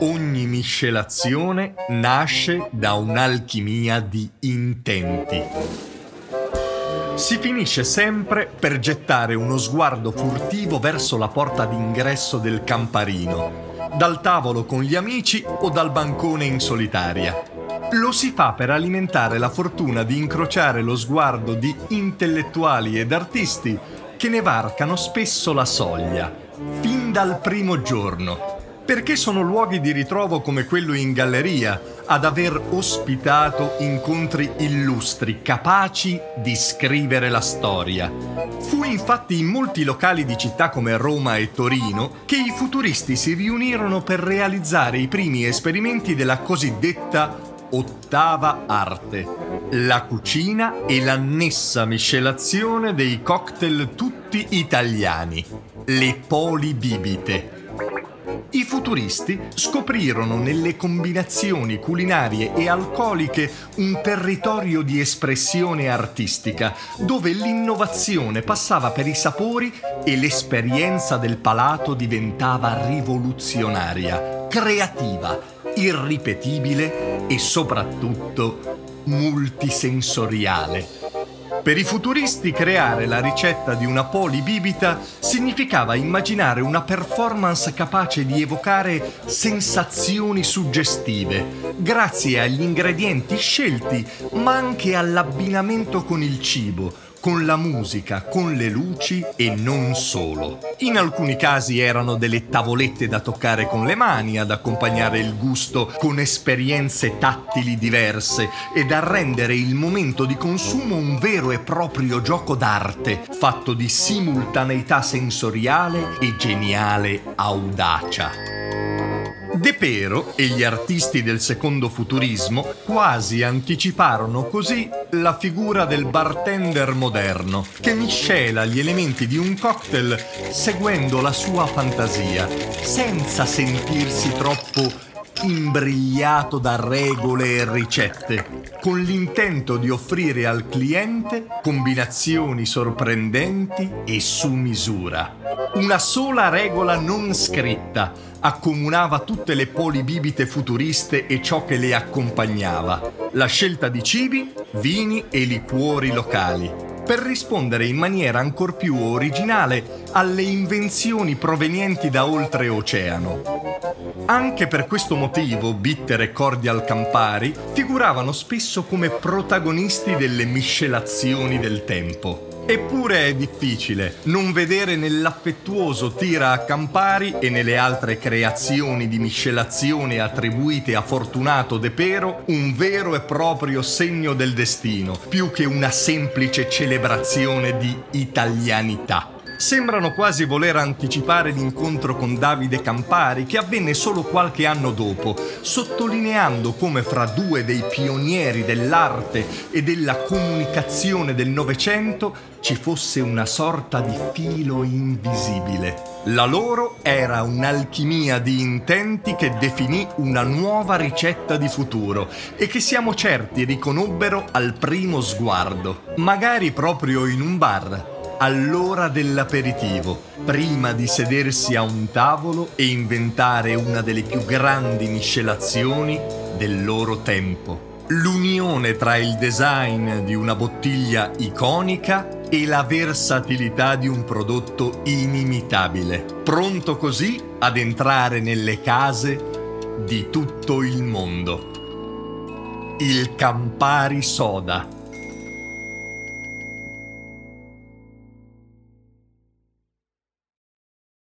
Ogni miscelazione nasce da un'alchimia di intenti. Si finisce sempre per gettare uno sguardo furtivo verso la porta d'ingresso del camparino, dal tavolo con gli amici o dal bancone in solitaria. Lo si fa per alimentare la fortuna di incrociare lo sguardo di intellettuali ed artisti che ne varcano spesso la soglia, fin dal primo giorno perché sono luoghi di ritrovo come quello in galleria ad aver ospitato incontri illustri capaci di scrivere la storia. Fu infatti in molti locali di città come Roma e Torino che i futuristi si riunirono per realizzare i primi esperimenti della cosiddetta ottava arte, la cucina e l'annessa miscelazione dei cocktail tutti italiani, le polibibite i futuristi scoprirono nelle combinazioni culinarie e alcoliche un territorio di espressione artistica, dove l'innovazione passava per i sapori e l'esperienza del palato diventava rivoluzionaria, creativa, irripetibile e soprattutto multisensoriale. Per i futuristi creare la ricetta di una polibibita significava immaginare una performance capace di evocare sensazioni suggestive, grazie agli ingredienti scelti, ma anche all'abbinamento con il cibo, con la musica, con le luci e non solo. In alcuni casi erano delle tavolette da toccare con le mani ad accompagnare il gusto con esperienze tattili diverse e da rendere il momento di consumo un vero e proprio gioco d'arte, fatto di simultaneità sensoriale e geniale audacia. De Pero e gli artisti del secondo futurismo quasi anticiparono così la figura del bartender moderno, che miscela gli elementi di un cocktail seguendo la sua fantasia, senza sentirsi troppo imbrigliato da regole e ricette, con l'intento di offrire al cliente combinazioni sorprendenti e su misura. Una sola regola non scritta accomunava tutte le polibibite futuriste e ciò che le accompagnava, la scelta di cibi, vini e liquori locali, per rispondere in maniera ancor più originale alle invenzioni provenienti da oltreoceano. Anche per questo motivo Bitter e Cordial Campari figuravano spesso come protagonisti delle miscelazioni del tempo. Eppure è difficile non vedere nell'affettuoso tira a Campari e nelle altre creazioni di miscelazione attribuite a Fortunato De Pero un vero e proprio segno del destino, più che una semplice celebrazione di italianità sembrano quasi voler anticipare l'incontro con Davide Campari che avvenne solo qualche anno dopo, sottolineando come fra due dei pionieri dell'arte e della comunicazione del Novecento ci fosse una sorta di filo invisibile. La loro era un'alchimia di intenti che definì una nuova ricetta di futuro e che siamo certi riconobbero al primo sguardo, magari proprio in un bar all'ora dell'aperitivo, prima di sedersi a un tavolo e inventare una delle più grandi miscelazioni del loro tempo. L'unione tra il design di una bottiglia iconica e la versatilità di un prodotto inimitabile, pronto così ad entrare nelle case di tutto il mondo. Il Campari Soda